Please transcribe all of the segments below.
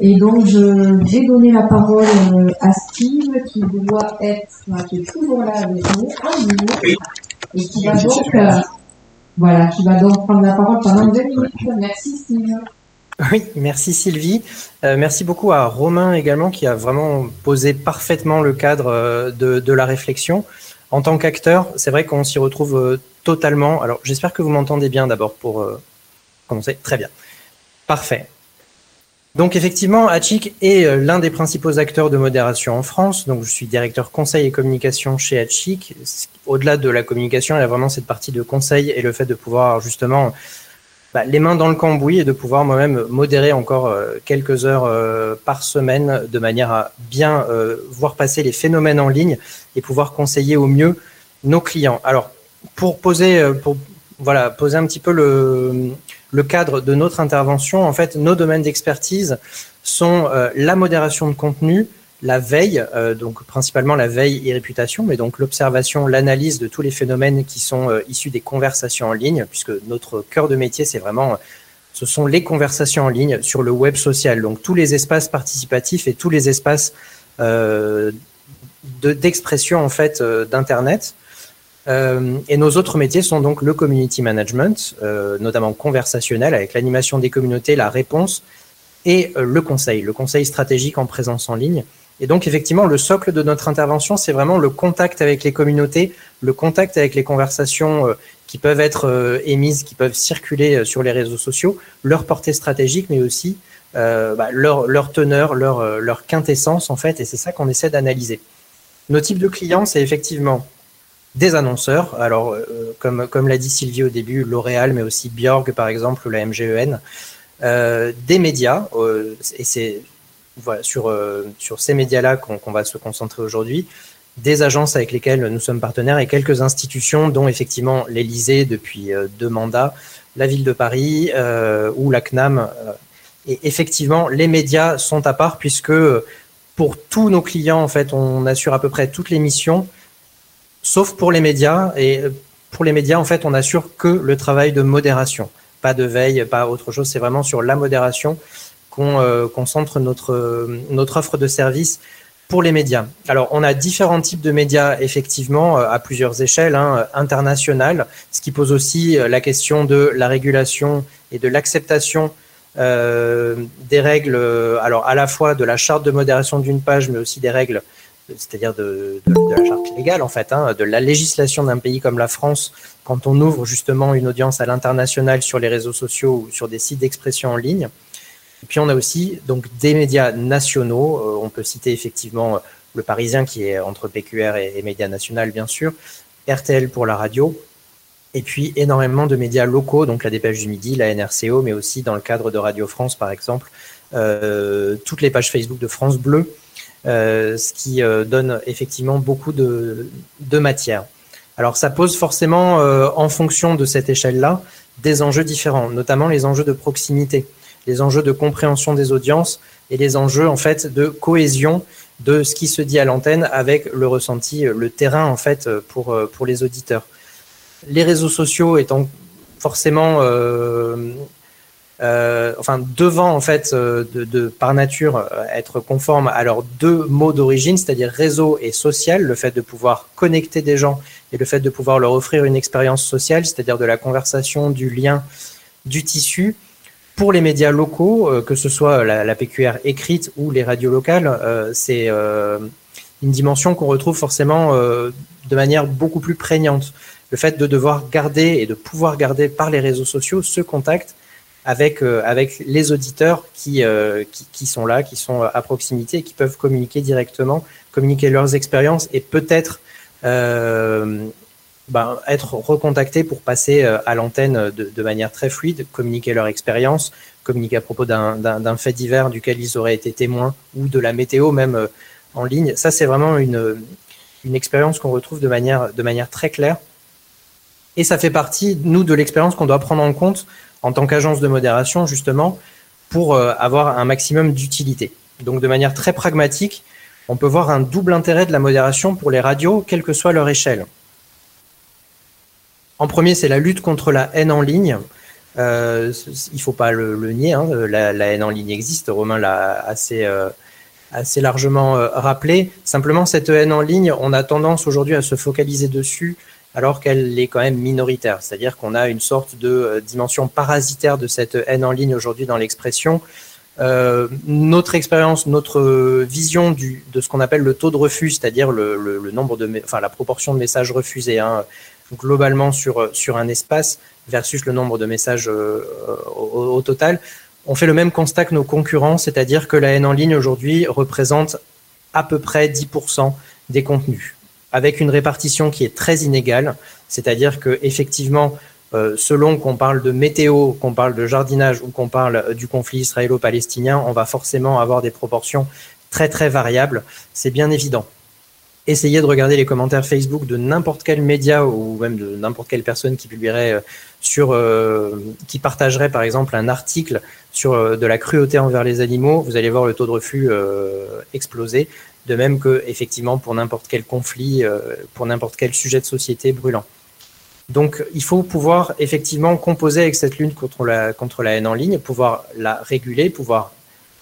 Et donc, je vais donner la parole euh, à Steve, qui doit être, qui est toujours là avec nous, et qui va donc, euh, voilà, qui va donc prendre la parole pendant deux minutes. Merci, Steve. Oui, merci Sylvie. Euh, merci beaucoup à Romain également qui a vraiment posé parfaitement le cadre de, de la réflexion. En tant qu'acteur, c'est vrai qu'on s'y retrouve totalement. Alors, j'espère que vous m'entendez bien d'abord pour commencer. Très bien. Parfait. Donc effectivement, Hachik est euh, l'un des principaux acteurs de modération en France. Donc je suis directeur conseil et communication chez Hachik. Au-delà de la communication, il y a vraiment cette partie de conseil et le fait de pouvoir justement bah, les mains dans le cambouis et de pouvoir moi-même modérer encore euh, quelques heures euh, par semaine de manière à bien voir passer les phénomènes en ligne et pouvoir conseiller au mieux nos clients. Alors pour poser, pour voilà, poser un petit peu le, le cadre de notre intervention, en fait, nos domaines d'expertise sont euh, la modération de contenu, la veille, euh, donc principalement la veille et réputation, mais donc l'observation, l'analyse de tous les phénomènes qui sont euh, issus des conversations en ligne, puisque notre cœur de métier, c'est vraiment, ce sont les conversations en ligne sur le web social, donc tous les espaces participatifs et tous les espaces d'expression en fait d'internet. Euh, et nos autres métiers sont donc le community management, euh, notamment conversationnel avec l'animation des communautés, la réponse et euh, le conseil, le conseil stratégique en présence en ligne. Et donc effectivement, le socle de notre intervention, c'est vraiment le contact avec les communautés, le contact avec les conversations qui peuvent être émises, qui peuvent circuler sur les réseaux sociaux, leur portée stratégique, mais aussi bah, leur, teneur, leur, leur quintessence en fait, et c'est ça qu'on essaie d'analyser. Nos types de clients, c'est effectivement des annonceurs. Alors, euh, comme, comme l'a dit Sylvie au début, L'Oréal, mais aussi Bjorg, par exemple, ou la MGEN, euh, des médias, euh, et c'est sur, sur ces médias-là qu'on va se concentrer aujourd'hui, des agences avec lesquelles nous sommes partenaires et quelques institutions, dont effectivement l'Élysée depuis deux mandats, la ville de Paris ou la CNAM. et effectivement, les médias sont à part puisque pour tous nos clients, en fait, on assure à peu près toutes les missions sauf pour les médias. Et euh, pour les médias, en fait, on assure que le travail de modération, pas de veille, pas autre chose. C'est vraiment sur la modération qu'on euh, concentre notre, notre offre de service pour les médias. Alors, on a différents types de médias, effectivement, euh, à plusieurs échelles, hein, internationales, ce qui pose aussi la question de la régulation et de l'acceptation des règles, alors à la fois de la charte de modération d'une page, mais aussi des règles c'est-à-dire de, la charte légale en fait, hein, de la législation d'un pays comme la France, quand on ouvre justement une audience à l'international sur les réseaux sociaux ou sur des sites d'expression en ligne. Et puis on a aussi donc des médias nationaux. Euh, on peut citer effectivement euh, le Parisien qui est entre PQR et, Médias National bien sûr, RTL pour la radio, et puis énormément de médias locaux, donc la Dépêche du Midi, la NRCO, mais aussi dans le cadre de Radio France par exemple, euh, toutes les pages Facebook de France Bleu ce qui euh, donne effectivement beaucoup de, matière. Alors ça pose forcément, euh, en fonction de cette échelle-là, des enjeux différents, notamment les enjeux de proximité, les enjeux de compréhension des audiences et les enjeux en fait de cohésion de ce qui se dit à l'antenne avec le ressenti, le terrain en fait pour, les auditeurs. Les réseaux sociaux étant forcément euh, enfin devant en fait euh, de, de, par nature euh, être conforme à leurs deux mots d'origine, c'est-à-dire réseau et social, le fait de pouvoir connecter des gens et le fait de pouvoir leur offrir une expérience sociale, c'est-à-dire de la conversation, du lien, du tissu. Pour les médias locaux, que ce soit la, la, PQR écrite ou les radios locales, c'est une dimension qu'on retrouve forcément de manière beaucoup plus prégnante. Le fait de devoir garder et de pouvoir garder par les réseaux sociaux ce contact avec, euh, avec les auditeurs qui, euh, qui, qui, sont là, qui sont à proximité et qui peuvent communiquer directement, communiquer leurs expériences et peut-être euh, ben, être recontactés pour passer à l'antenne de, de, manière très fluide, communiquer leur expérience, communiquer à propos d'un fait divers duquel ils auraient été témoins ou de la météo même en ligne. Ça, c'est vraiment une, une expérience qu'on retrouve de manière, de manière très claire. Et ça fait partie, nous, de l'expérience qu'on doit prendre en compte en tant qu'agence de modération, justement, pour euh, avoir un maximum d'utilité. Donc, de manière très pragmatique, on peut voir un double intérêt de la modération pour les radios, quelle que soit leur échelle. En premier, c'est la lutte contre la haine en ligne. Euh, il faut pas le, nier, hein, la, haine en ligne existe. Romain l'a assez, euh, largement euh, rappelé. Simplement, cette haine en ligne, on a tendance aujourd'hui à se focaliser dessus alors qu'elle est quand même minoritaire. C'est-à-dire qu'on a une sorte de dimension parasitaire de cette haine en ligne aujourd'hui dans l'expression. notre expérience, notre vision de ce qu'on appelle le taux de refus, c'est-à-dire le, nombre de, enfin la proportion de messages refusés, hein, globalement sur, sur un espace versus le nombre de messages euh, au, total, on fait le même constat que nos concurrents, c'est-à-dire que la haine en ligne aujourd'hui représente à peu près 10% des contenus, avec une répartition qui est très inégale, c'est-à-dire que effectivement, euh, selon qu'on parle de météo, qu'on parle de jardinage ou qu'on parle du conflit israélo-palestinien, on va forcément avoir des proportions très très variables, c'est bien évident. Essayez de regarder les commentaires Facebook de n'importe quel média ou même de n'importe quelle personne qui publierait euh, sur, euh, qui partagerait par exemple un article sur euh, de la cruauté envers les animaux, vous allez voir le taux de refus exploser. De même que effectivement pour n'importe quel conflit, pour n'importe quel sujet de société brûlant. Donc, il faut pouvoir effectivement composer avec cette lutte contre la, contre la haine en ligne, pouvoir la réguler, pouvoir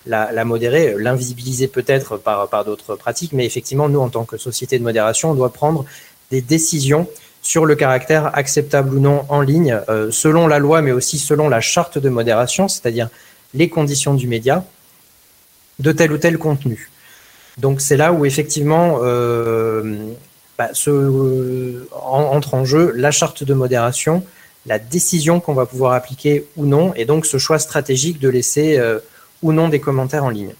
la, modérer, l'invisibiliser peut-être par, par d'autres pratiques, mais effectivement, nous, en tant que société de modération, on doit prendre des décisions sur le caractère acceptable ou non en ligne, euh, selon la loi, mais aussi selon la charte de modération, c'est-à-dire les conditions du média, de tel ou tel contenu. Donc c'est là où effectivement euh, bah, entre en jeu la charte de modération, la décision qu'on va pouvoir appliquer ou non, et donc ce choix stratégique de laisser euh, ou non des commentaires en ligne.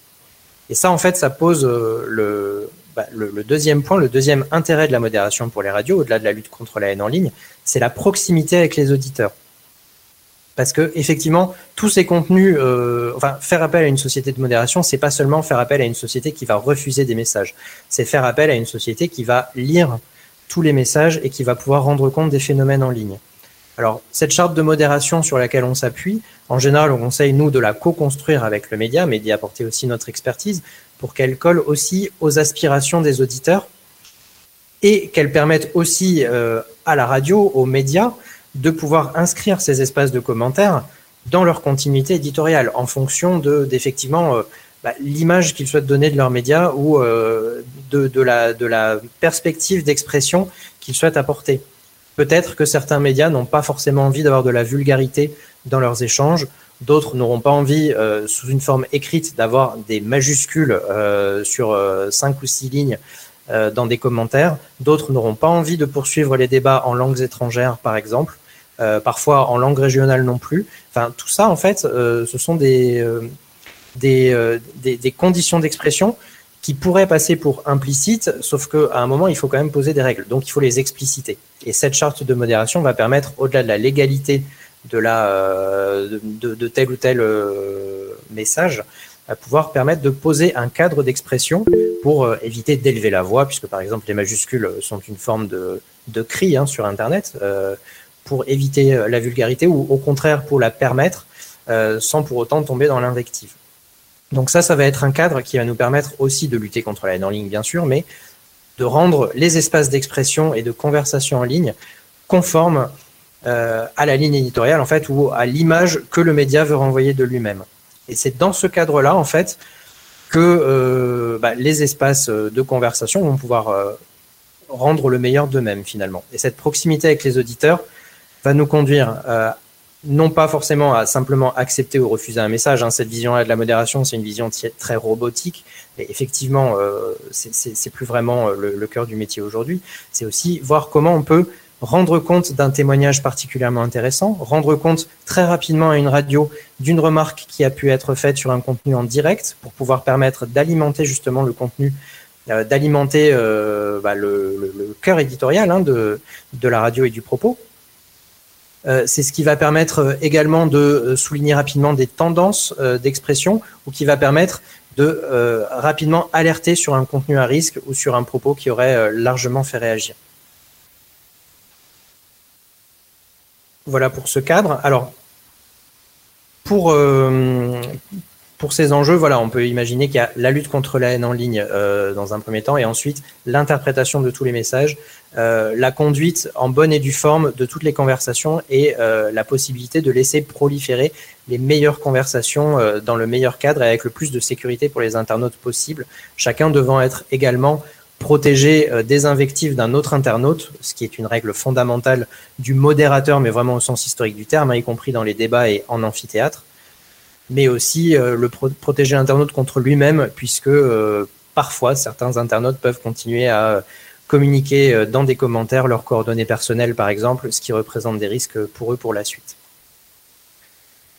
Et ça, en fait, ça pose euh, bah, le, le, deuxième point, le deuxième intérêt de la modération pour les radios, au-delà de la lutte contre la haine en ligne, c'est la proximité avec les auditeurs. Parce que effectivement, tous ces contenus, euh, enfin, faire appel à une société de modération, c'est pas seulement faire appel à une société qui va refuser des messages, c'est faire appel à une société qui va lire tous les messages et qui va pouvoir rendre compte des phénomènes en ligne. Alors, cette charte de modération sur laquelle on s'appuie, en général, on conseille, nous, de la co-construire avec le média, mais d'y apporter aussi notre expertise pour qu'elle colle aussi aux aspirations des auditeurs et qu'elle permette aussi euh, à la radio, aux médias, de pouvoir inscrire ces espaces de commentaires dans leur continuité éditoriale en fonction de d'effectivement euh, bah, l'image qu'ils souhaitent donner de leurs médias ou euh, de, la, perspective d'expression qu'ils souhaitent apporter. Peut-être que certains médias n'ont pas forcément envie d'avoir de la vulgarité dans leurs échanges. D'autres n'auront pas envie, euh, sous une forme écrite, d'avoir des majuscules sur cinq ou six lignes dans des commentaires. D'autres n'auront pas envie de poursuivre les débats en langues étrangères, par exemple. Parfois en langue régionale non plus. Enfin, tout ça, en fait, ce sont des, des, des, des conditions d'expression qui pourraient passer pour implicites, sauf qu'à un moment, il faut quand même poser des règles. Donc, il faut les expliciter. Et cette charte de modération va permettre, au-delà de la légalité de, la, euh, de, tel ou tel euh, message, à pouvoir permettre de poser un cadre d'expression pour euh, éviter d'élever la voix, puisque par exemple les majuscules sont une forme de, de cri hein, sur Internet, pour éviter la vulgarité ou au contraire pour la permettre sans pour autant tomber dans l'invective. Donc ça, ça va être un cadre qui va nous permettre aussi de lutter contre la haine en ligne, bien sûr, mais de rendre les espaces d'expression et de conversation en ligne conformes euh, à la ligne éditoriale, en fait, ou à l'image que le média veut renvoyer de lui-même. Et c'est dans ce cadre-là, en fait, que euh, bah, les espaces de conversation vont pouvoir euh, rendre le meilleur d'eux-mêmes, finalement. Et cette proximité avec les auditeurs va nous conduire non pas forcément à simplement accepter ou refuser un message. Hein. Cette vision-là de la modération, c'est une vision très robotique. Mais effectivement, euh, c'est plus vraiment euh, le, cœur du métier aujourd'hui. C'est aussi voir comment on peut rendre compte d'un témoignage particulièrement intéressant, rendre compte très rapidement à une radio d'une remarque qui a pu être faite sur un contenu en direct pour pouvoir permettre d'alimenter justement le contenu, euh, d'alimenter bah, le, cœur éditorial hein, de la radio et du propos. Euh, c'est ce qui va permettre euh, également de euh, souligner rapidement des tendances d'expression ou qui va permettre de rapidement alerter sur un contenu à risque ou sur un propos qui aurait largement fait réagir. Voilà pour ce cadre. Alors, pour, pour ces enjeux, voilà, on peut imaginer qu'il y a la lutte contre la haine en ligne euh, dans un premier temps, et ensuite l'interprétation de tous les messages, euh, la conduite en bonne et due forme de toutes les conversations et euh, la possibilité de laisser proliférer les meilleures conversations dans le meilleur cadre et avec le plus de sécurité pour les internautes possible, chacun devant être également protégé des invectives d'un autre internaute, ce qui est une règle fondamentale du modérateur, mais vraiment au sens historique du terme, hein, y compris dans les débats et en amphithéâtre mais aussi euh, le protéger l'internaute contre lui-même, puisque euh, parfois certains internautes peuvent continuer à communiquer euh, dans des commentaires leurs coordonnées personnelles, par exemple, ce qui représente des risques pour eux pour la suite.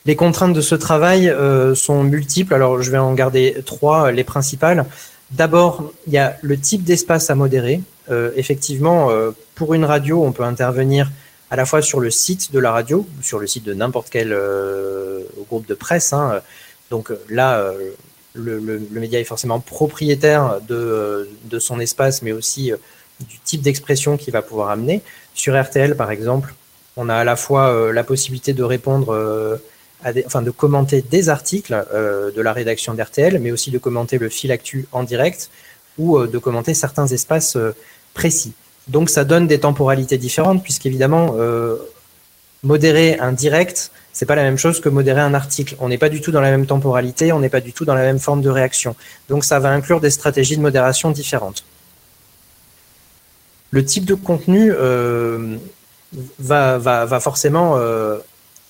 Les contraintes de ce travail sont multiples, alors je vais en garder trois, les principales. D'abord, il y a le type d'espace à modérer. effectivement, pour une radio, on peut intervenir à la fois sur le site de la radio, sur le site de n'importe quel euh, groupe de presse. Hein. Donc euh, là, euh, le, média est forcément propriétaire de, son espace, mais aussi du type d'expression qu'il va pouvoir amener. Sur RTL, par exemple, on a à la fois la possibilité de répondre, à enfin de commenter des articles de la rédaction d'RTL, mais aussi de commenter le fil actu en direct ou de commenter certains espaces précis. Donc ça donne des temporalités différentes, puisqu'évidemment, euh, modérer un direct, c'est pas la même chose que modérer un article. On n'est pas du tout dans la même temporalité, on n'est pas du tout dans la même forme de réaction. Donc ça va inclure des stratégies de modération différentes. Le type de contenu euh, va, forcément euh,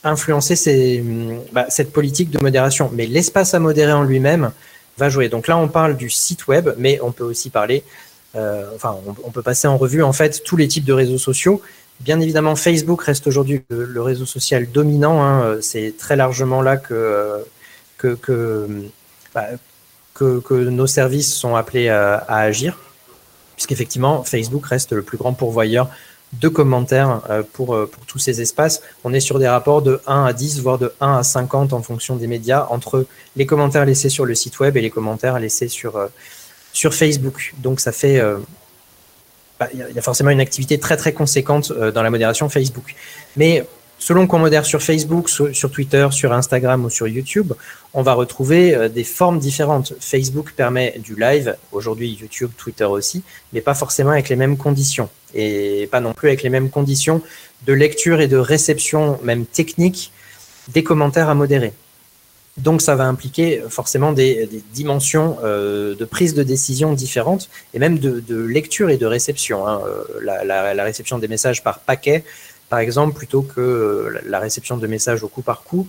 influencer bah, cette politique de modération, mais l'espace à modérer en lui-même va jouer. Donc là, on parle du site web, mais on peut aussi parler enfin, on, peut passer en revue en fait tous les types de réseaux sociaux. Bien évidemment, Facebook reste aujourd'hui le, réseau social dominant. Hein. C'est très largement là que bah, que, que, nos services sont appelés à, agir, puisqu'effectivement, Facebook reste le plus grand pourvoyeur de commentaires euh, pour, euh, pour tous ces espaces. On est sur des rapports de 1 à 10, voire de 1 à 50 en fonction des médias, entre les commentaires laissés sur le site web et les commentaires laissés sur, sur Facebook. Donc ça fait, euh, bah, il y a forcément une activité très très conséquente euh, dans la modération Facebook. Mais selon qu'on modère sur Facebook, sur, Twitter, sur Instagram ou sur YouTube, on va retrouver euh, des formes différentes. Facebook permet du live, aujourd'hui YouTube, Twitter aussi, mais pas forcément avec les mêmes conditions et pas non plus avec les mêmes conditions de lecture et de réception, même technique, des commentaires à modérer. Donc ça va impliquer forcément des, dimensions euh, de prise de décision différentes et même de, lecture et de réception. Hein. Euh, la, réception des messages par paquet, par exemple, plutôt que euh, la réception de messages au coup par coup,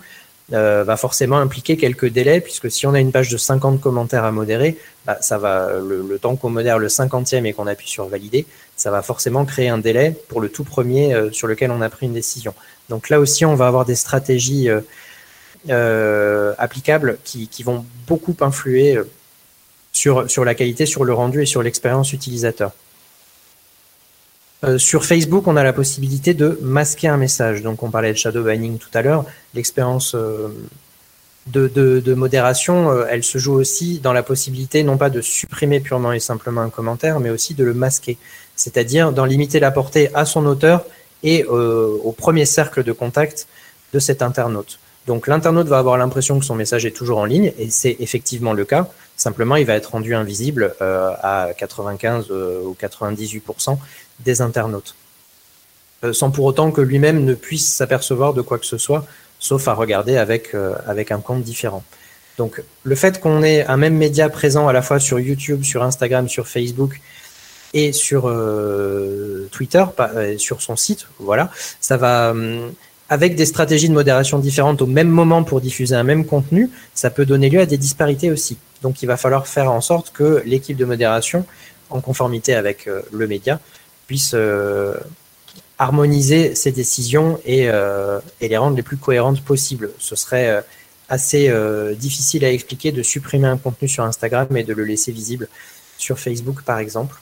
va forcément impliquer quelques délais, puisque si on a une page de 50 commentaires à modérer, bah, ça va le, temps qu'on modère le 50e et qu'on appuie sur valider, ça va forcément créer un délai pour le tout premier sur lequel on a pris une décision. Donc là aussi, on va avoir des stratégies applicables qui, vont beaucoup influer euh, sur, la qualité, sur le rendu et sur l'expérience utilisateur. Euh, sur Facebook, on a la possibilité de masquer un message. Donc, on parlait de shadow banning tout à l'heure. L'expérience euh, de, modération, euh, elle se joue aussi dans la possibilité non pas de supprimer purement et simplement un commentaire, mais aussi de le masquer. C'est-à-dire d'en limiter la portée à son auteur et au premier cercle de contact de cet internaute. Donc l'internaute va avoir l'impression que son message est toujours en ligne, et c'est effectivement le cas. Simplement, il va être rendu invisible euh, à 95 euh, ou 98% des internautes. Euh, sans pour autant que lui-même ne puisse s'apercevoir de quoi que ce soit, sauf à regarder avec, un compte différent. Donc le fait qu'on ait un même média présent à la fois sur YouTube, sur Instagram, sur Facebook et sur Twitter, sur son site, voilà, ça va hum, avec des stratégies de modération différentes au même moment pour diffuser un même contenu, ça peut donner lieu à des disparités aussi. Donc il va falloir faire en sorte que l'équipe de modération, en conformité avec euh, le média, puisse euh, harmoniser ses décisions euh, et, les rendre les plus cohérentes possibles. Ce serait assez difficile à expliquer de supprimer un contenu sur Instagram et de le laisser visible sur Facebook par exemple.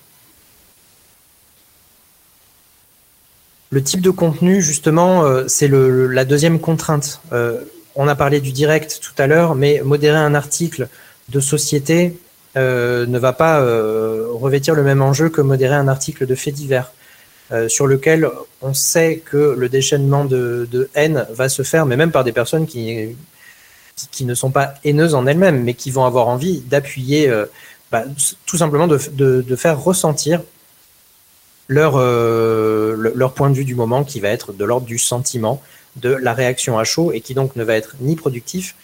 Le type de contenu, justement, euh, c'est la deuxième contrainte. Euh, on a parlé du direct tout à l'heure, mais modérer un article de société euh, ne va pas revêtir le même enjeu que modérer un article de fait divers, sur lequel on sait que le déchaînement de, haine va se faire, mais même par des personnes qui ne sont pas haineuses en elles-mêmes, mais qui vont avoir envie d'appuyer, bah, tout simplement de, faire ressentir leur, leur point de vue du moment qui va être de l'ordre du sentiment, de la réaction à chaud et qui donc ne va être ni productif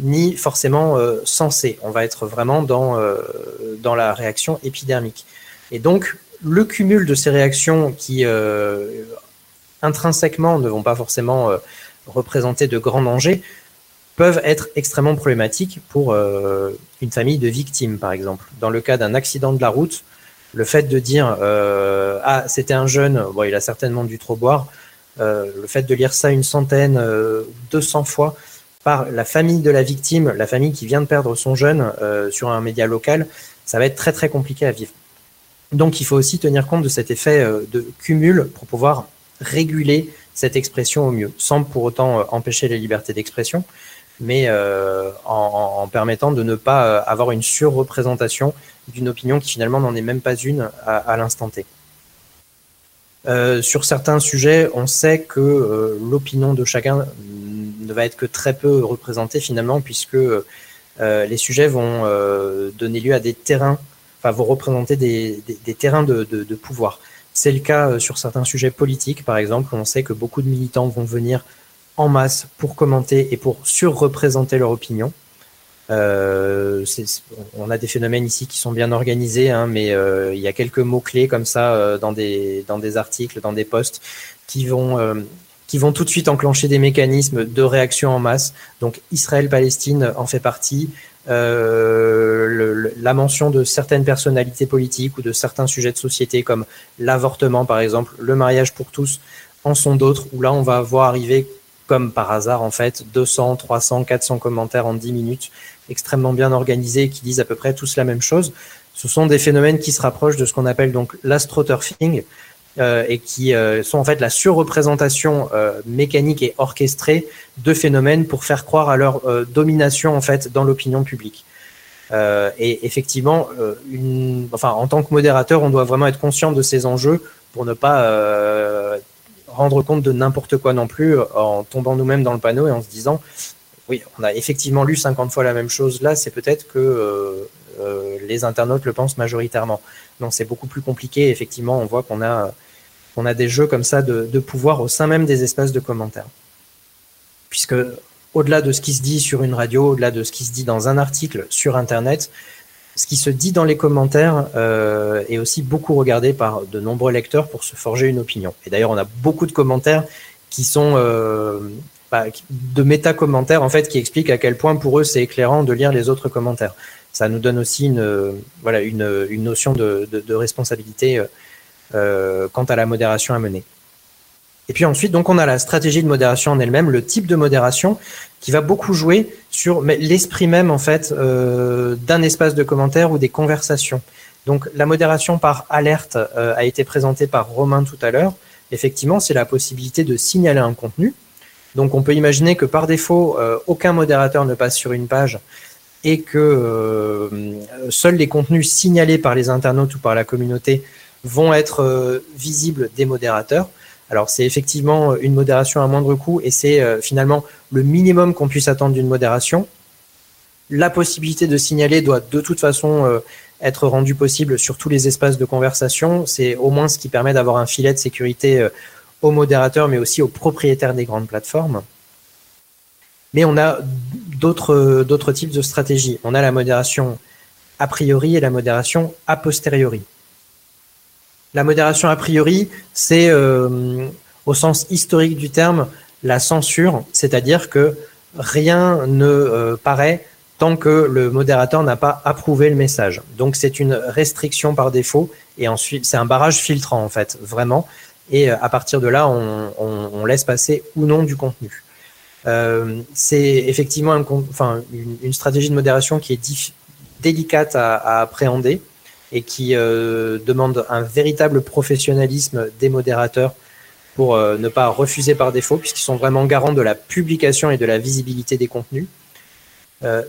ni forcément euh, sensé. On va être vraiment dans, euh, dans la réaction épidermique. Et donc, le cumul de ces réactions qui euh, intrinsèquement ne vont pas forcément représenter de grands dangers peuvent être extrêmement problématiques pour une famille de victimes, par exemple. Dans le cas d'un accident de la route, le fait de dire ah c'était un jeune, bon il a certainement dû trop boire, euh, le fait de lire ça une centaine, 200 euh, fois par la famille de la victime, la famille qui vient de perdre son jeune euh, sur un média local, ça va être très très compliqué à vivre. Donc il faut aussi tenir compte de cet effet de cumul pour pouvoir réguler cette expression au mieux, sans pour autant empêcher les libertés d'expression, mais en, permettant de ne pas avoir une surreprésentation d'une opinion qui finalement n'en est même pas une à l'instant T. Euh, sur certains sujets, on sait que euh, l'opinion de chacun ne va être que très peu représentée finalement, puisque euh, les sujets vont donner lieu à des terrains, enfin vont représenter des, terrains de, de pouvoir. C'est le cas sur certains sujets politiques, par exemple. On sait que beaucoup de militants vont venir en masse pour commenter et pour surreprésenter leur opinion. Euh, on a des phénomènes ici qui sont bien organisés, hein, mais euh, il y a quelques mots clés comme ça euh, dans des articles, dans des posts qui vont qui vont tout de suite enclencher des mécanismes de réaction en masse. Donc Israël-Palestine en fait partie. la mention de certaines personnalités politiques ou de certains sujets de société comme l'avortement par exemple, le mariage pour tous en sont d'autres où là on va voir arriver comme par hasard en fait 200, 300, 400 commentaires en 10 minutes extrêmement bien organisés qui disent à peu près tous la même chose. Ce sont des phénomènes qui se rapprochent de ce qu'on appelle donc l'astroturfing euh, et qui euh, sont en fait la surreprésentation euh, mécanique et orchestrée de phénomènes pour faire croire à leur domination en fait dans l'opinion publique. Et effectivement, une, enfin, en tant que modérateur, on doit vraiment être conscient de ces enjeux pour ne pas rendre compte de n'importe quoi non plus en tombant nous-mêmes dans le panneau et en se disant oui, on a effectivement lu 50 fois la même chose. Là, c'est peut-être que euh, euh, les internautes le pensent majoritairement. Non, c'est beaucoup plus compliqué. Effectivement, on voit qu'on a, on a des jeux comme ça de, pouvoir au sein même des espaces de commentaires. Puisque au-delà de ce qui se dit sur une radio, au-delà de ce qui se dit dans un article sur Internet, ce qui se dit dans les commentaires euh, est aussi beaucoup regardé par de nombreux lecteurs pour se forger une opinion. Et d'ailleurs, on a beaucoup de commentaires qui sont bah, de méta-commentaires en fait qui expliquent à quel point pour eux c'est éclairant de lire les autres commentaires. Ça nous donne aussi une, notion de, responsabilité euh, euh, quant à la modération à mener. Et puis ensuite, on a la stratégie de modération en elle-même, le type de modération qui va beaucoup jouer sur l'esprit même en fait euh, d'un espace de commentaires ou des conversations. Donc la modération par alerte euh, a été présentée par Romain tout à l'heure. Effectivement, c'est la possibilité de signaler un contenu. Donc on peut imaginer que par défaut, euh, aucun modérateur ne passe sur une page et que seuls les contenus signalés par les internautes ou par la communauté vont être visibles des modérateurs. Alors c'est effectivement une modération à moindre coût et c'est finalement le minimum qu'on puisse attendre d'une modération. La possibilité de signaler doit de toute façon être rendue possible sur tous les espaces de conversation. C'est au moins ce qui permet d'avoir un filet de sécurité aux modérateurs, mais aussi aux propriétaires des grandes plateformes. Mais on a d'autres types de stratégies. On a la modération a priori et la modération a posteriori. La modération a priori, c'est euh, au sens historique du terme la censure, c'est-à-dire que rien ne euh, paraît tant que le modérateur n'a pas approuvé le message. Donc c'est une restriction par défaut et ensuite c'est un barrage filtrant en fait, vraiment et euh, à partir de là, on, laisse passer ou non du contenu. C'est effectivement une, stratégie de modération qui est délicate à, appréhender et qui euh, demande un véritable professionnalisme des modérateurs pour ne pas refuser par défaut, puisqu'ils sont vraiment garants de la publication et de la visibilité des contenus.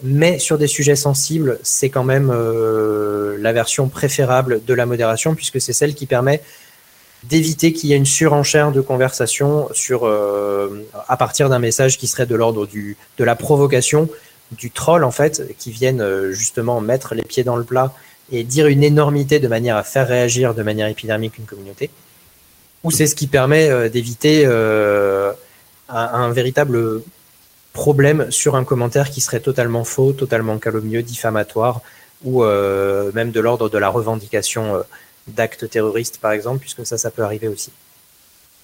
mais sur des sujets sensibles, c'est quand même la version préférable de la modération, puisque c'est celle qui permet d'éviter qu'il y ait une surenchère de conversation sur, à partir d'un message qui serait de l'ordre de la provocation, du troll en fait, qui viennent justement mettre les pieds dans le plat et dire une énormité de manière à faire réagir de manière épidermique une communauté. Ou c'est ce qui permet d'éviter un, véritable problème sur un commentaire qui serait totalement faux, totalement calomnieux, diffamatoire, ou euh, même de l'ordre de la revendication euh, d'actes terroristes, par exemple, puisque ça, ça peut arriver aussi.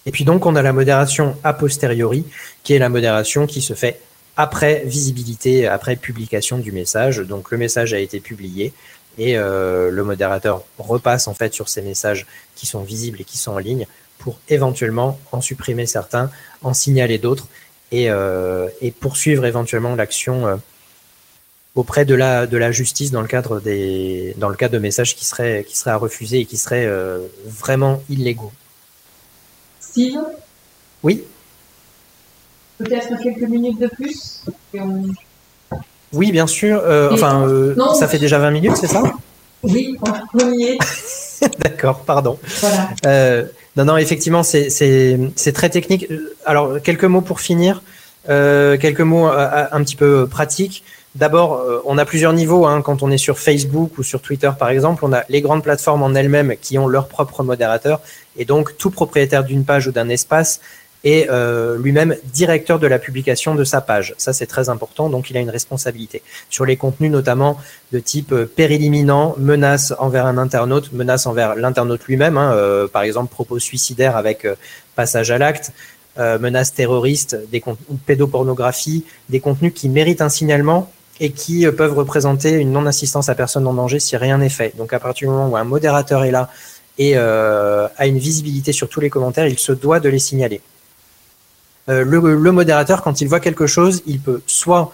Et puis donc, on a la modération a posteriori, qui est la modération qui se fait après visibilité, après publication du message. Donc, le message a été publié et euh, le modérateur repasse en fait sur ces messages qui sont visibles et qui sont en ligne pour éventuellement en supprimer certains, en signaler d'autres et, euh, et poursuivre éventuellement l'action euh, auprès de la, de la justice dans le cadre des dans le cadre de messages qui seraient qui seraient à refuser et qui seraient euh, vraiment illégaux. Steve? Oui? Peut-être quelques minutes de plus. Oui, bien sûr. enfin, ça fait déjà 20 minutes, c'est ça Oui, on y est. D'accord, pardon. Voilà. Non, non, effectivement, c'est très technique. Alors, quelques mots pour finir. Euh, quelques mots euh, un petit peu pratiques. D'abord, euh, on a plusieurs niveaux. Hein. Quand on est sur Facebook ou sur Twitter, par exemple, on a les grandes plateformes en elles-mêmes qui ont leur propre modérateur. Et donc, tout propriétaire d'une page ou d'un espace et euh, lui-même directeur de la publication de sa page. Ça, c'est très important, donc il a une responsabilité. Sur les contenus notamment de type euh, péril imminent, menace envers un internaute, menace envers l'internaute lui-même, hein, euh, par exemple propos suicidaires avec passage à l'acte, menaces terroristes, des contenus pédopornographie, des contenus qui méritent un signalement et qui peuvent représenter une non-assistance à personne en danger si rien n'est fait. Donc à partir du moment où un modérateur est là et a une visibilité sur tous les commentaires, il se doit de les signaler. Euh, le, modérateur, quand il voit quelque chose, il peut soit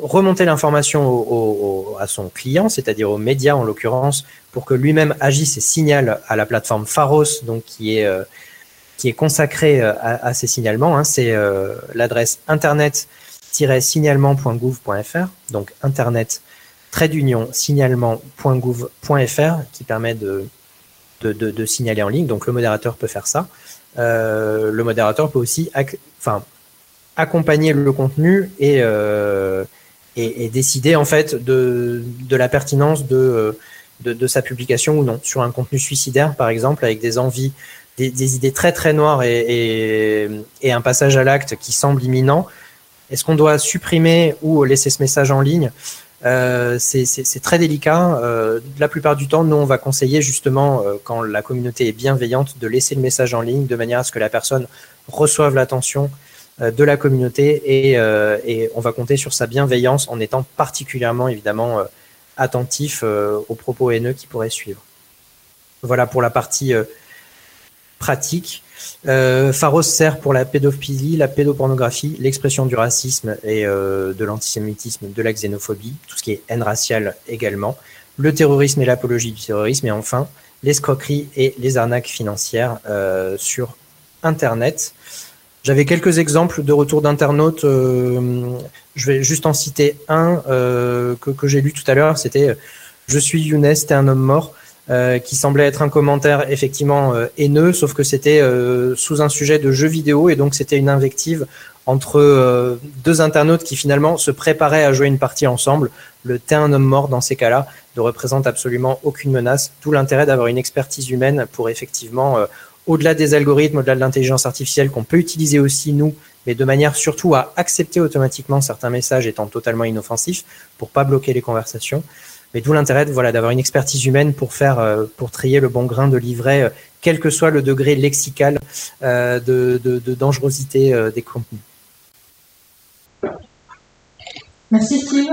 remonter l'information à son client, c'est-à-dire aux médias en l'occurrence, pour que lui-même agisse et signale à la plateforme Pharos, donc qui est euh, qui est consacrée euh, à, ces signalements. Hein. c'est l'adresse internet-signalement.gouv.fr, donc internet trait signalement.gouv.fr qui permet de, signaler en ligne. Donc le modérateur peut faire ça. Euh, le modérateur peut aussi enfin, accompagner le contenu et, euh, et, décider en fait de, de la pertinence de, de, sa publication ou non. Sur un contenu suicidaire, par exemple, avec des envies, des, idées très très noires et, et, un passage à l'acte qui semble imminent, est-ce qu'on doit supprimer ou laisser ce message en ligne? Euh, c'est très délicat. Euh, la plupart du temps, nous, on va conseiller justement, euh, quand la communauté est bienveillante, de laisser le message en ligne de manière à ce que la personne reçoive l'attention de la communauté et, et, on va compter sur sa bienveillance en étant particulièrement, évidemment, attentif aux propos haineux qui pourraient suivre. Voilà pour la partie pratique. Euh, Pharos sert pour la pédophilie, la pédopornographie, l'expression du racisme et euh, de l'antisémitisme, de la xénophobie, tout ce qui est haine raciale également, le terrorisme et l'apologie du terrorisme, et enfin l'escroquerie et les arnaques financières euh, sur Internet. J'avais quelques exemples de retours d'internautes. je vais juste en citer un que, que j'ai lu tout à l'heure. C'était Je suis Younes, t'es un homme mort. Euh, qui semblait être un commentaire effectivement euh, haineux, sauf que c'était euh, sous un sujet de jeu vidéo et donc c'était une invective entre deux internautes qui finalement se préparaient à jouer une partie ensemble. Le thé un homme mort dans ces cas-là ne représente absolument aucune menace. Tout l'intérêt d'avoir une expertise humaine pour effectivement, au-delà des algorithmes, au-delà de l'intelligence artificielle qu'on peut utiliser aussi nous, mais de manière surtout à accepter automatiquement certains messages étant totalement inoffensifs pour pas bloquer les conversations. Mais d'où l'intérêt voilà, d'avoir une expertise humaine pour faire, euh, pour trier le bon grain de livret, euh, quel que soit le degré lexical euh, de, de, dangerosité des contenus. Merci Steve.